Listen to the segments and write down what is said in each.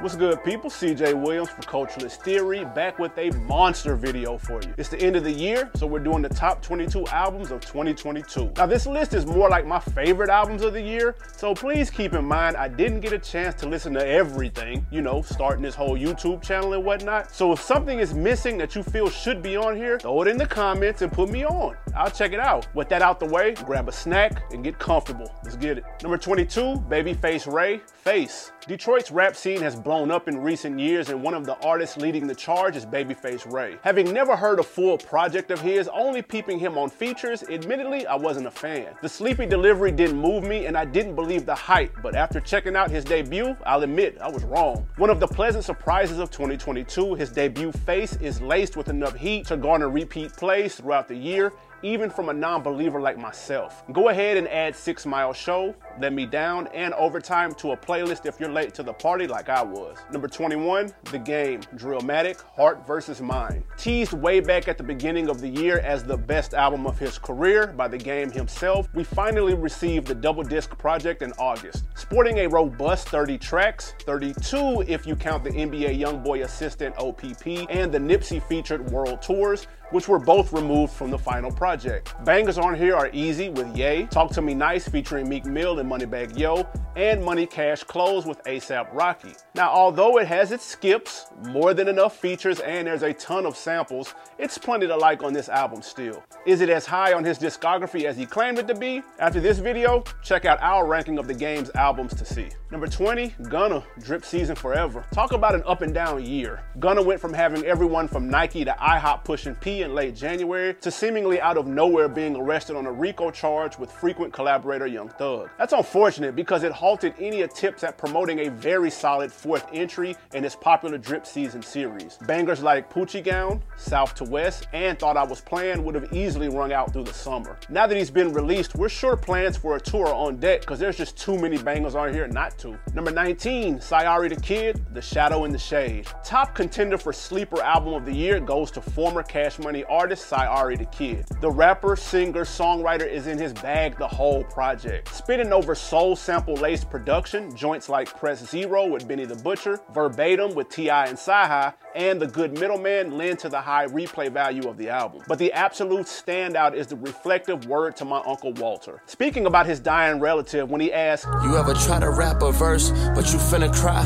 What's good, people? CJ Williams for Culturalist Theory, back with a monster video for you. It's the end of the year, so we're doing the top 22 albums of 2022. Now, this list is more like my favorite albums of the year, so please keep in mind I didn't get a chance to listen to everything, you know, starting this whole YouTube channel and whatnot. So if something is missing that you feel should be on here, throw it in the comments and put me on. I'll check it out. With that out the way, grab a snack and get comfortable. Let's get it. Number 22, Babyface Ray, Face. Detroit's rap scene has blown up in recent years, and one of the artists leading the charge is Babyface Ray. Having never heard a full project of his, only peeping him on features, admittedly, I wasn't a fan. The sleepy delivery didn't move me, and I didn't believe the hype, but after checking out his debut, I'll admit I was wrong. One of the pleasant surprises of 2022, his debut face is laced with enough heat to garner repeat plays throughout the year even from a non believer like myself. Go ahead and add Six Mile Show, Let Me Down, and Overtime to a playlist if you're late to the party like I was. Number 21, The Game, Drillmatic, Heart versus Mind. Teased way back at the beginning of the year as the best album of his career by The Game himself, we finally received the double disc project in August. Sporting a robust 30 tracks, 32 if you count the NBA Youngboy assistant OPP, and the Nipsey featured World Tours, which were both removed from the final project. Bangers on here are Easy with Ye, Talk to Me Nice featuring Meek Mill and Moneybagg Yo, and Money Cash Close with ASAP Rocky. Now, although it has its skips, more than enough features, and there's a ton of samples, it's plenty to like on this album still. Is it as high on his discography as he claimed it to be? After this video, check out our ranking of the game's albums to see. Number 20, Gunna, Drip Season Forever. Talk about an up and down year. Gunna went from having everyone from Nike to IHOP pushing P in late January to seemingly out of nowhere being arrested on a RICO charge with frequent collaborator Young Thug. That's unfortunate because it halted any attempts at promoting a very solid fourth entry in his popular Drip Season series. Bangers like Poochie Gown, South to West, and Thought I Was Playing would have easily rung out through the summer. Now that he's been released, we're sure plans for a tour on deck because there's just too many bangers on here not to. Number 19, Sayari the Kid, The Shadow in the Shade. Top contender for Sleeper Album of the Year goes to former Cash Money artist Sayari the Kid. The rapper, singer, songwriter is in his bag the whole project. Spinning over soul sample laced production, joints like Press Zero with Benny the Butcher, Verbatim with T.I. and CyHi, and The Good Middleman lend to the high replay value of the album. But the absolute standout is the reflective word to my Uncle Walter. Speaking about his dying relative when he asked, You ever try to rap a verse, but you finna cry?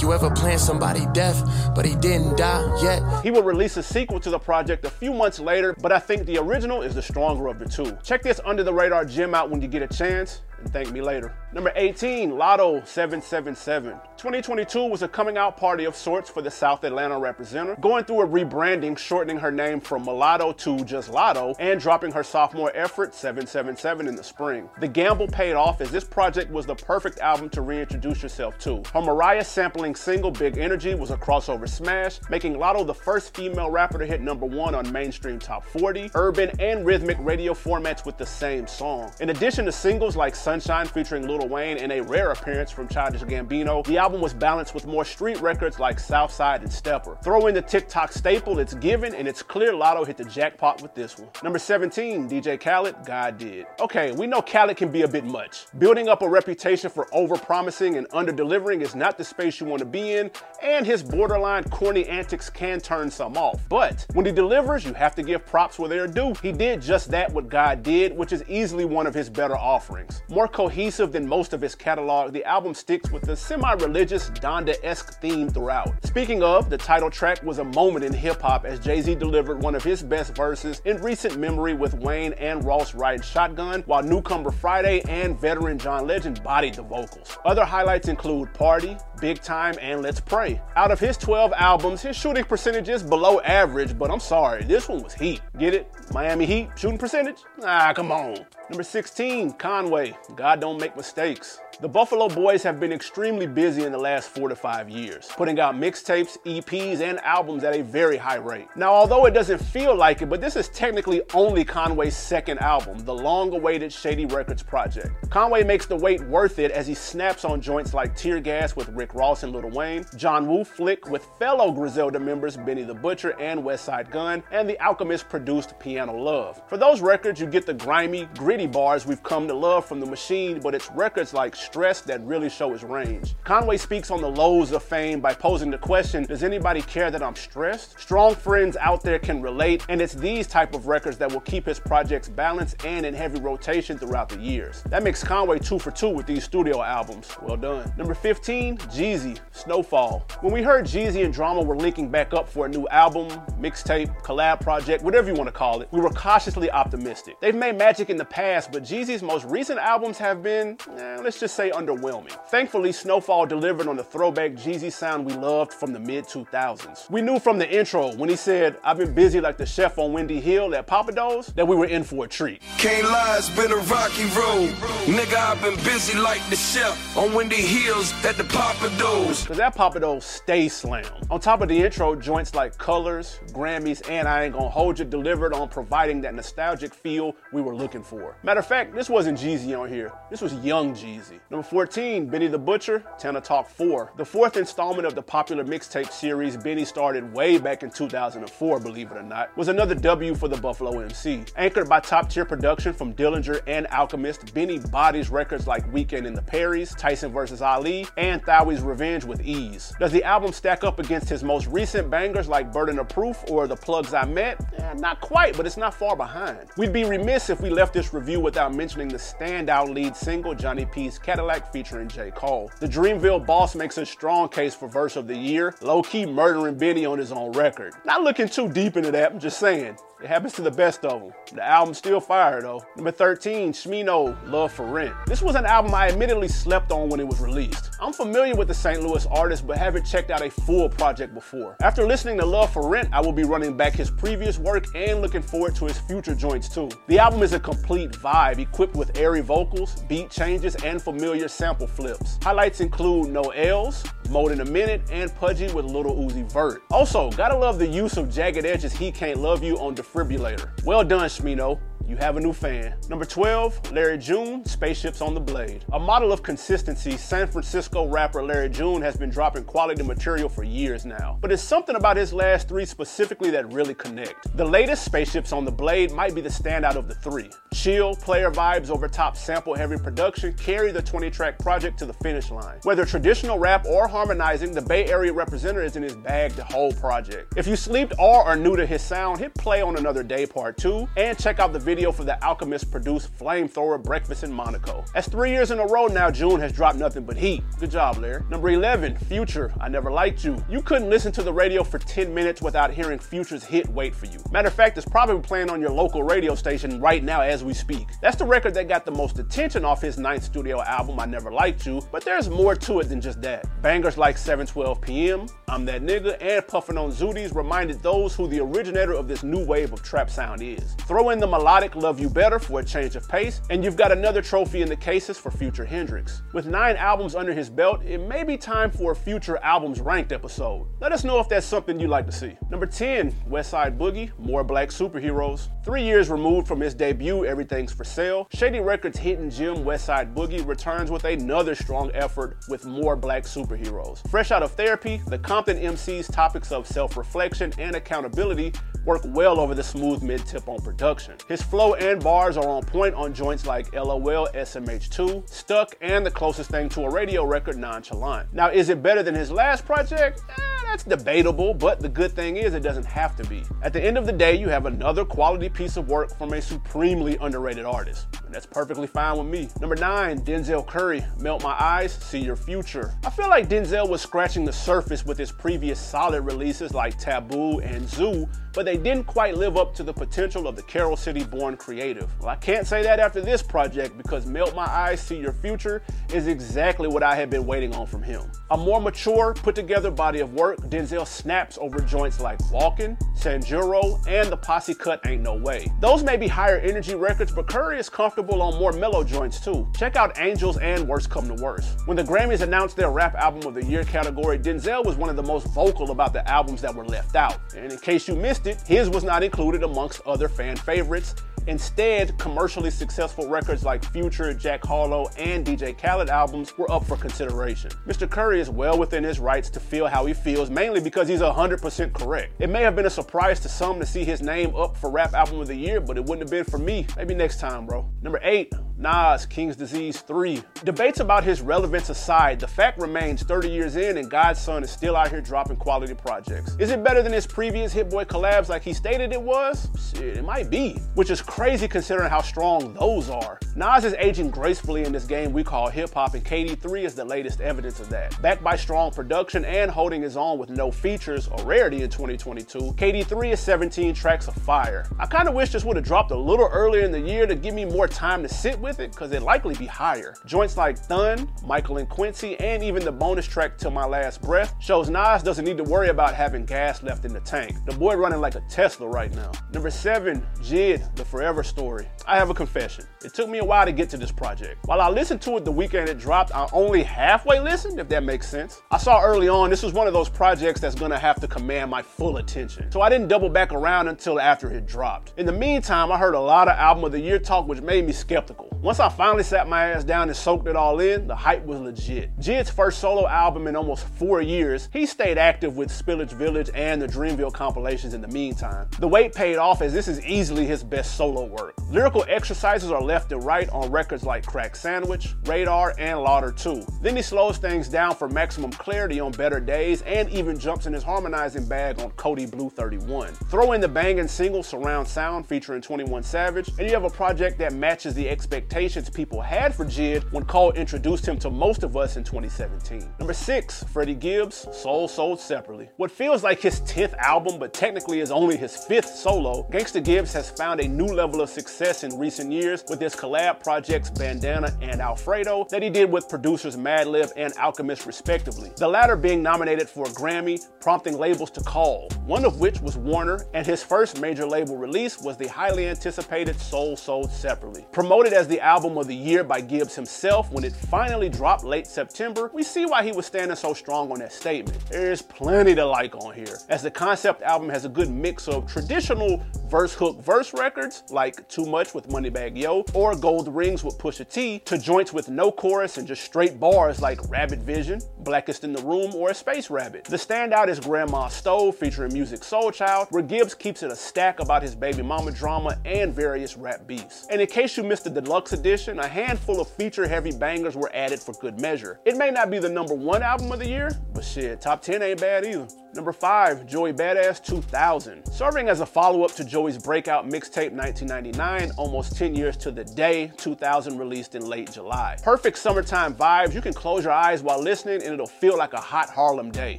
You ever plan somebody death, but he didn't die yet? He will release a sequel to the project a few months later, but I think the original is the stronger of the two. Check this under the radar gem out when you get a chance and thank me later. Number 18, Latto 777. 2022 was a coming out party of sorts for the South Atlanta representative, going through a rebranding, shortening her name from Mulatto to just Latto, and dropping her sophomore effort 777 in the spring. The gamble paid off as this project was the perfect album to reintroduce yourself to. Her Mariah sampling single Big Energy was a crossover smash, making Latto the first female rapper to hit number one on mainstream top 40, urban, and rhythmic radio formats with the same song. In addition to singles like Sunshine featuring Lil Wayne and a rare appearance from Childish Gambino, the album was balanced with more street records like Southside and Stepper. Throw in the TikTok staple It's Given, and it's clear Lotto hit the jackpot with this one. Number 17, DJ Khaled, God Did. Okay, we know Khaled can be a bit much. Building up a reputation for over-promising and under-delivering is not the space you want to be in, and his borderline corny antics can turn some off. But when he delivers, you have to give props where they're due. He did just that with God Did, which is easily one of his better offerings. More cohesive than most of his catalog, the album sticks with the semi-religious Donda-esque theme throughout. Speaking of, the title track was a moment in hip-hop as Jay-Z delivered one of his best verses in recent memory with Wayne and Ross riding shotgun, while newcomer Fridayy and veteran John Legend bodied the vocals. Other highlights include Party, Big Time, and Let's Pray. Out of his 12 albums, his shooting percentage is below average, but I'm sorry, this one was heat. Get it? Miami Heat shooting percentage? Ah, come on. Number 16, Conway. God don't make mistakes. The Buffalo Boys have been extremely busy in the last four to five years, putting out mixtapes, EPs, and albums at a very high rate. Now, although it doesn't feel like it, but this is technically only Conway's second album, the long awaited Shady Records project. Conway makes the wait worth it as he snaps on joints like Tear Gas with Rick Rick Ross and Lil Wayne, John Woo flick with fellow Griselda members Benny the Butcher and Westside Gun, and The Alchemist produced Piano Love. For those records, you get the grimy, gritty bars we've come to love from the machine, but it's records like Stress that really show his range. Conway speaks on the lows of fame by posing the question, does anybody care that I'm stressed? Strong friends out there can relate, and it's these type of records that will keep his projects balanced and in heavy rotation throughout the years. That makes Conway two for two with these studio albums. Well done. Number 15, Jeezy, Snowfall. When we heard Jeezy and Drama were linking back up for a new album, mixtape, collab project, whatever you want to call it, we were cautiously optimistic. They've made magic in the past, but Jeezy's most recent albums have been, eh, let's just say, underwhelming. Thankfully, Snowfall delivered on the throwback Jeezy sound we loved from the mid 2000s. We knew from the intro when he said, I've been busy like the chef on Windy Hill at Pappadeaux's, that we were in for a treat. Can't lie, it's been a rocky road. Nigga, I've been busy like the chef on Windy Hills at the Pappadeaux's. Cause that Pappadeaux's stay slam. On top of the intro, joints like Colors, Grammys, and I Ain't Gonna Hold You delivered on providing that nostalgic feel we were looking for. Matter of fact, this wasn't Jeezy on here. This was young Jeezy. Number 14, Benny the Butcher, Tana Talk 4. The fourth installment of the popular mixtape series Benny started way back in 2004, believe it or not, was another W for the Buffalo MC. Anchored by top tier production from Daringer and Alchemist, Benny bodies records like Weekend in the Perrys, Tyson vs. Ali, and Thowie's Revenge with ease. Does the album stack up against his most recent bangers like Burden of Proof or The Plugs I Met? Eh, not quite, but it's not far behind. We'd be remiss if we left this review without mentioning the standout lead single, Johnny P's Cadillac featuring J. Cole. The Dreamville boss makes a strong case for verse of the year, low key murdering Benny on his own record. Not looking too deep into that, I'm just saying. It happens to the best of them. The album's still fire though. Number 13, Smino, Love for Rent. This was an album I admittedly slept on when it was released. I'm familiar with the St. Louis artist, but haven't checked out a full project before. After listening to Love for Rent, I will be running back his previous work and looking forward to his future joints too. The album is a complete vibe, equipped with airy vocals, beat changes, and familiar sample flips. Highlights include No L's, Mode in a Minute, and Pudgy with a Little Uzi Vert. Also, gotta love the use of Jagged Edge's He Can't Love You on Defibrillator. Well done, Smino you have a new fan. Number 12, Larry June, Spaceships on the Blade. A model of consistency, San Francisco rapper Larry June has been dropping quality material for years now. But it's something about his last three specifically that really connect. The latest, Spaceships on the Blade, might be the standout of the three. Chill, player vibes over top sample heavy production carry the 20 track project to the finish line. Whether traditional rap or harmonizing, the Bay Area representative is in his bag the whole project. If you slept or are new to his sound, hit play on another day part two and check out the video video for the Alchemist produced Flamethrower Breakfast in Monaco. That's three years in a row now, June has dropped nothing but heat. Good job, Larry. Number 11, Future, I Never Liked You. You couldn't listen to the radio for 10 minutes without hearing Future's hit Wait For You. Matter of fact, it's probably playing on your local radio station right now as we speak. That's the record that got the most attention off his ninth studio album, I Never Liked You, but there's more to it than just that. Bangers like 712 PM, I'm That Nigga, and Puffin' on Zooties reminded those who the originator of this new wave of trap sound is. Throw in the melodic Love You Better for a change of pace, and you've got another trophy in the cases for future Hendrix. With nine albums under his belt, it may be time for a future albums ranked episode. Let us know if that's something you'd like to see. Number 10, Westside Boogie, More Black Superheroes. Three years removed from his debut, Everything's for Sale, Shady Records' hidden gem Westside Boogie returns with another strong effort with more black superheroes. Fresh out of therapy, the Compton MC's topics of self reflection and accountability work well over the smooth mid tip on production. His flow and bars are on point on joints like LOL, SMH2, Stuck, and the closest thing to a radio record, Nonchalant. Now, is it better than his last project? Eh, that's debatable, but the good thing is it doesn't have to be. At the end of the day, you have another quality piece of work from a supremely underrated artist. And that's perfectly fine with me. Number nine, Denzel Curry, Melt My Eyes, See Your Future. I feel like Denzel was scratching the surface with his previous solid releases like Taboo and Zoo, but they didn't quite live up to the potential of the Carol City born creative. Well, I can't say that after this project because Melt My Eyes, See Your Future is exactly what I had been waiting on from him. A more mature, put together body of work, Denzel snaps over joints like Walkin', Sanjuro, and the posse cut Ain't No Way. Those may be higher energy records, but Curry is comfortable on more mellow joints too. Check out Angels and Worst Come to Worst. When the Grammys announced their rap album of the year category, Denzel was one of the most vocal about the albums that were left out. And in case you missed it, his was not included amongst other fan favorites Instead, commercially successful records like Future, Jack Harlow, and DJ Khaled albums were up for consideration. Mr. Curry is well within his rights to feel how he feels, mainly because he's 100% correct. It may have been a surprise to some to see his name up for Rap Album of the Year, but it wouldn't have been for me. Maybe next time, bro. Number 8, Nas, King's Disease 3. Debates about his relevance aside, the fact remains 30 years in and God's Son is still out here dropping quality projects. Is it better than his previous Hit Boy collabs like he stated it was? Shit, it might be. Which is crazy considering how strong those are. Nas is aging gracefully in this game we call hip hop, and KD3 is the latest evidence of that. Backed by strong production and holding his own with no features, or rarity in 2022, KD3 is 17 tracks of fire. I kinda wish this would have dropped a little earlier in the year to give me more time to sit with it, because it'd likely be higher. Joints like Thun, Michael and Quincy, and even the bonus track Till My Last Breath shows Nas doesn't need to worry about having gas left in the tank. The boy running like a Tesla right now. Number seven, JID, The Forever Story. I have a confession. It took me a while to get to this project. While I listened to it the weekend it dropped, I only halfway listened, if that makes sense. I saw early on this was one of those projects that's gonna have to command my full attention. So I didn't double back around until after it dropped. In the meantime, I heard a lot of album of the year talk, which made me skeptical. Once I finally sat my ass down and soaked it all in, the hype was legit. JID's first solo album in almost four years, he stayed active with Spillage Village and the Dreamville compilations in the meantime. The wait paid off as this is easily his best solo work. Lyrical exercises are left and right on records like Crack Sandwich, Raydar, and Lauder 2. Then he slows things down for maximum clarity on Better Days and even jumps in his harmonizing bag on Kody Blu 31. Throw in the banging single Surround Sound featuring 21 Savage, and you have a project that matches the expectations people had for JID when Cole introduced him to most of us in 2017. Number 6, Freddie Gibbs, Soul Sold Separately. What feels like his 10th album, but technically is only his 5th solo, Gangsta Gibbs has found a new level of success in recent years with his collab projects Bandana and Alfredo that he did with producers Madlib and Alchemist respectively. The latter being nominated for a Grammy, prompting labels to call, one of which was Warner, and his first major label release was the highly anticipated Soul Sold Separately. Promoted as the album of the year by Gibbs himself when it finally dropped late September, we see why he was standing so strong on that statement. There's plenty to like on here, as the concept album has a good mix of traditional verse hook verse records like Too Much with Moneybagg Yo or Gold Rings with Pusha T to joints with no chorus and just straight bars like Rabbit Vision, Blackest in the Room, or Space Rabbit. The standout is Grandma Stove featuring Musiq Soulchild, where Gibbs keeps it a stack about his baby mama drama and various rap beefs. And in case you missed the deluxe edition, a handful of feature heavy bangers were added for good measure. It may not be the number one album of the year, but shit, top 10 ain't bad either. Number 5, Joey Badass 2000. Serving as a follow up to Joey's breakout mixtape 1999, almost 10 years to the day, 2000 released in late July. Perfect summertime vibes, you can close your eyes while listening and it'll feel like a hot Harlem day.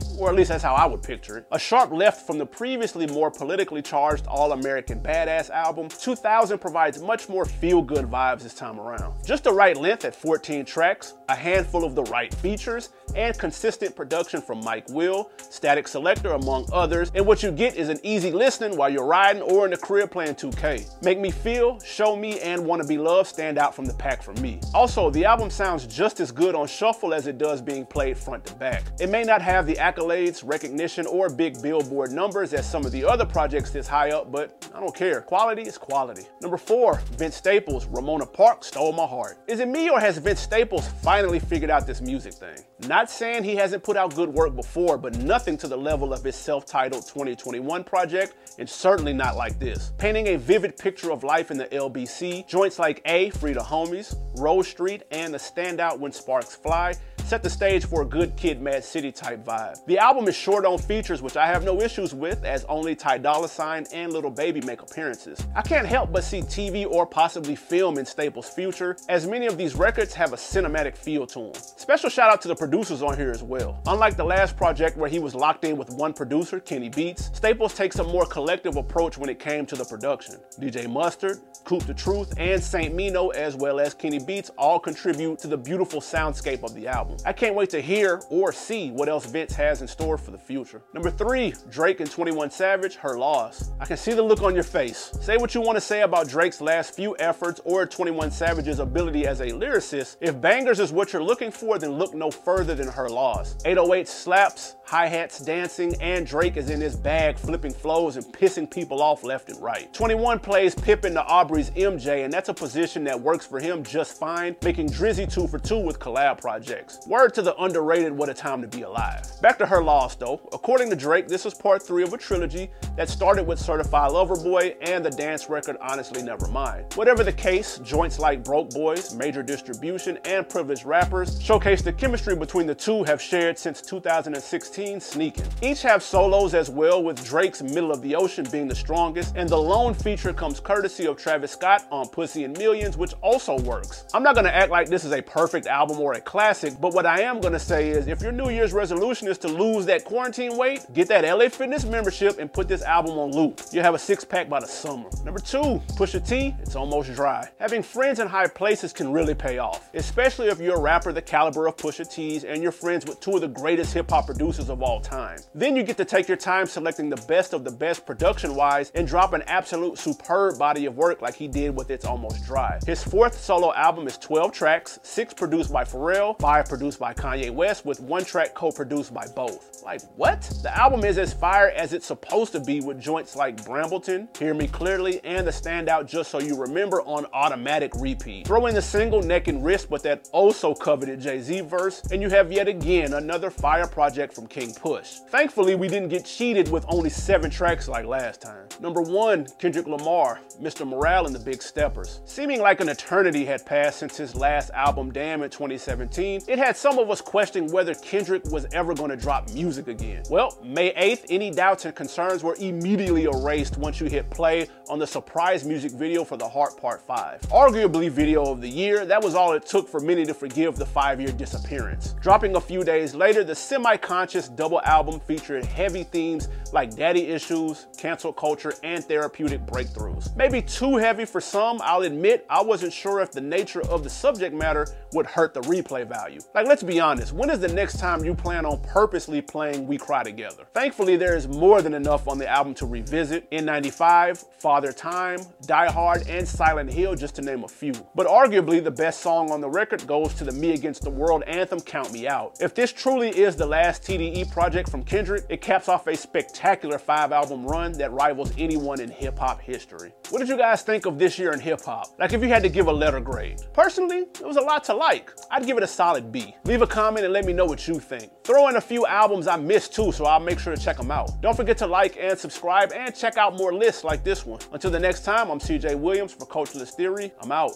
Or at least that's how I would picture it. A sharp left from the previously more politically charged All American Badass album, 2000 provides much more feel good vibes this time around. Just the right length at 14 tracks, a handful of the right features, and consistent production from Mike Will, Statik Selektah, among others. And what you get is an easy listening while you're riding or in the crib playing 2K. Make Me Feel, Show Me, and Wanna Be Loved stand out from the pack for me. Also, the album sounds just as good on shuffle as it does being played front to back. It may not have the accolades, recognition, or big billboard numbers as some of the other projects this high up, but I don't care. Quality is quality. Number four, Vince Staples, Ramona Park Stole My Heart. Is it me or has Vince Staples finally figured out this music thing? Not saying he hasn't put out good work before, but nothing to the level of his self-titled 2021 project, and certainly not like this. Painting a vivid picture of life in the LBC, joints like A, Free the Homies, Rose Street, and the standout When Sparks Fly set the stage for a good Kid Mad City type vibe. The album is short on features, which I have no issues with, as only Ty Dolla Sign and Little Baby make appearances. I can't help but see TV or possibly film in Staples' future, as many of these records have a cinematic feel to them. Special shout out to the producers on here as well. Unlike the last project where he was locked in with one producer, Kenny Beats, Staples takes a more collective approach when it came to the production. DJ Mustard, Coop the Truth, and Saint Mino, as well as Kenny Beats, all contribute to the beautiful soundscape of the album. I can't wait to hear or see what else Vince has in store for the future. Number three, Drake and 21 Savage, Her Loss. I can see the look on your face. Say what you want to say about Drake's last few efforts or 21 Savage's ability as a lyricist. If bangers is what you're looking for, then look no further than Her Loss. 808 slaps, hi-hats dancing, and Drake is in his bag flipping flows and pissing people off left and right. 21 plays Pippin to Aubrey's MJ, and that's a position that works for him just fine, making Drizzy two for two with collab projects. Word to the underrated What a Time to Be Alive. Back to Her Loss though. According to Drake, this is part three of a trilogy that started with Certified Lover Boy and the dance record Honestly Nevermind. Whatever the case, joints like Broke Boys, Major Distribution, and Privileged Rappers showcase the chemistry between the two have shared since 2016 Sneaking. Each have solos as well, with Drake's Middle of the Ocean being the strongest, and the lone feature comes courtesy of Travis Scott on Pussy and Millions, which also works. I'm not gonna act like this is a perfect album or a classic, but what I am gonna say is if your New Year's resolution is to lose that quarantine weight, get that LA Fitness membership and put this album on loop. You'll have a six pack by the summer. Number two, Pusha T, it's almost dry. Having friends in high places can really pay off, especially if you're a rapper the caliber of Pusha T's and you're friends with two of the greatest hip hop producers of all time. Then you get to take your time selecting the best of the best production wise and drop an absolute superb body of work like he did with It's Almost Dry. His fourth solo album is 12 tracks, six produced by Pharrell, five produced by Kanye West, with one track co-produced by both. Like what? The album is as fire as it's supposed to be with joints like Brambleton, Hear Me Clearly, and the standout Just So You Remember on automatic repeat. Throw in the single Neck and Wrist, but that also coveted Jay-Z verse, and you have yet again another fire project from King Push. Thankfully, we didn't get cheated with only seven tracks like last time. Number one, Kendrick Lamar, Mr. Morale and the Big Steppers. Seeming like an eternity had passed since his last album, Damn, in 2017, it had some of us questioning whether Kendrick was ever going to drop music again. Well, May 8th, any doubts and concerns were immediately erased once you hit play on the surprise music video for The Heart Part 5. Arguably video of the year, that was all it took for many to forgive the five-year disappearance. Dropping a few days later, the semi-conscious double album featured heavy themes like daddy issues, cancel culture, and therapeutic breakthroughs. Maybe too heavy for some, I'll admit I wasn't sure if the nature of the subject matter would hurt the replay value. Like, let's be honest, when is the next time you plan on purposely playing We Cry Together? Thankfully, there is more than enough on the album to revisit. N95, Father Time, Die Hard, and Silent Hill, just to name a few. But arguably, the best song on the record goes to the Me Against the World anthem, Count Me Out. If this truly is the last TDE project from Kendrick, it caps off a spectacular five album run that rivals anyone in hip hop history. What did you guys think of this year in hip hop? Like, if you had to give a letter grade. Personally, it was a lot to like. I'd give it a solid B. Leave a comment and let me know what you think. Throw in a few albums I missed too, so I'll make sure to check them out. Don't forget to like and subscribe and check out more lists like this one. Until the next time, I'm CJ Williams for Culturalist Theory. I'm out.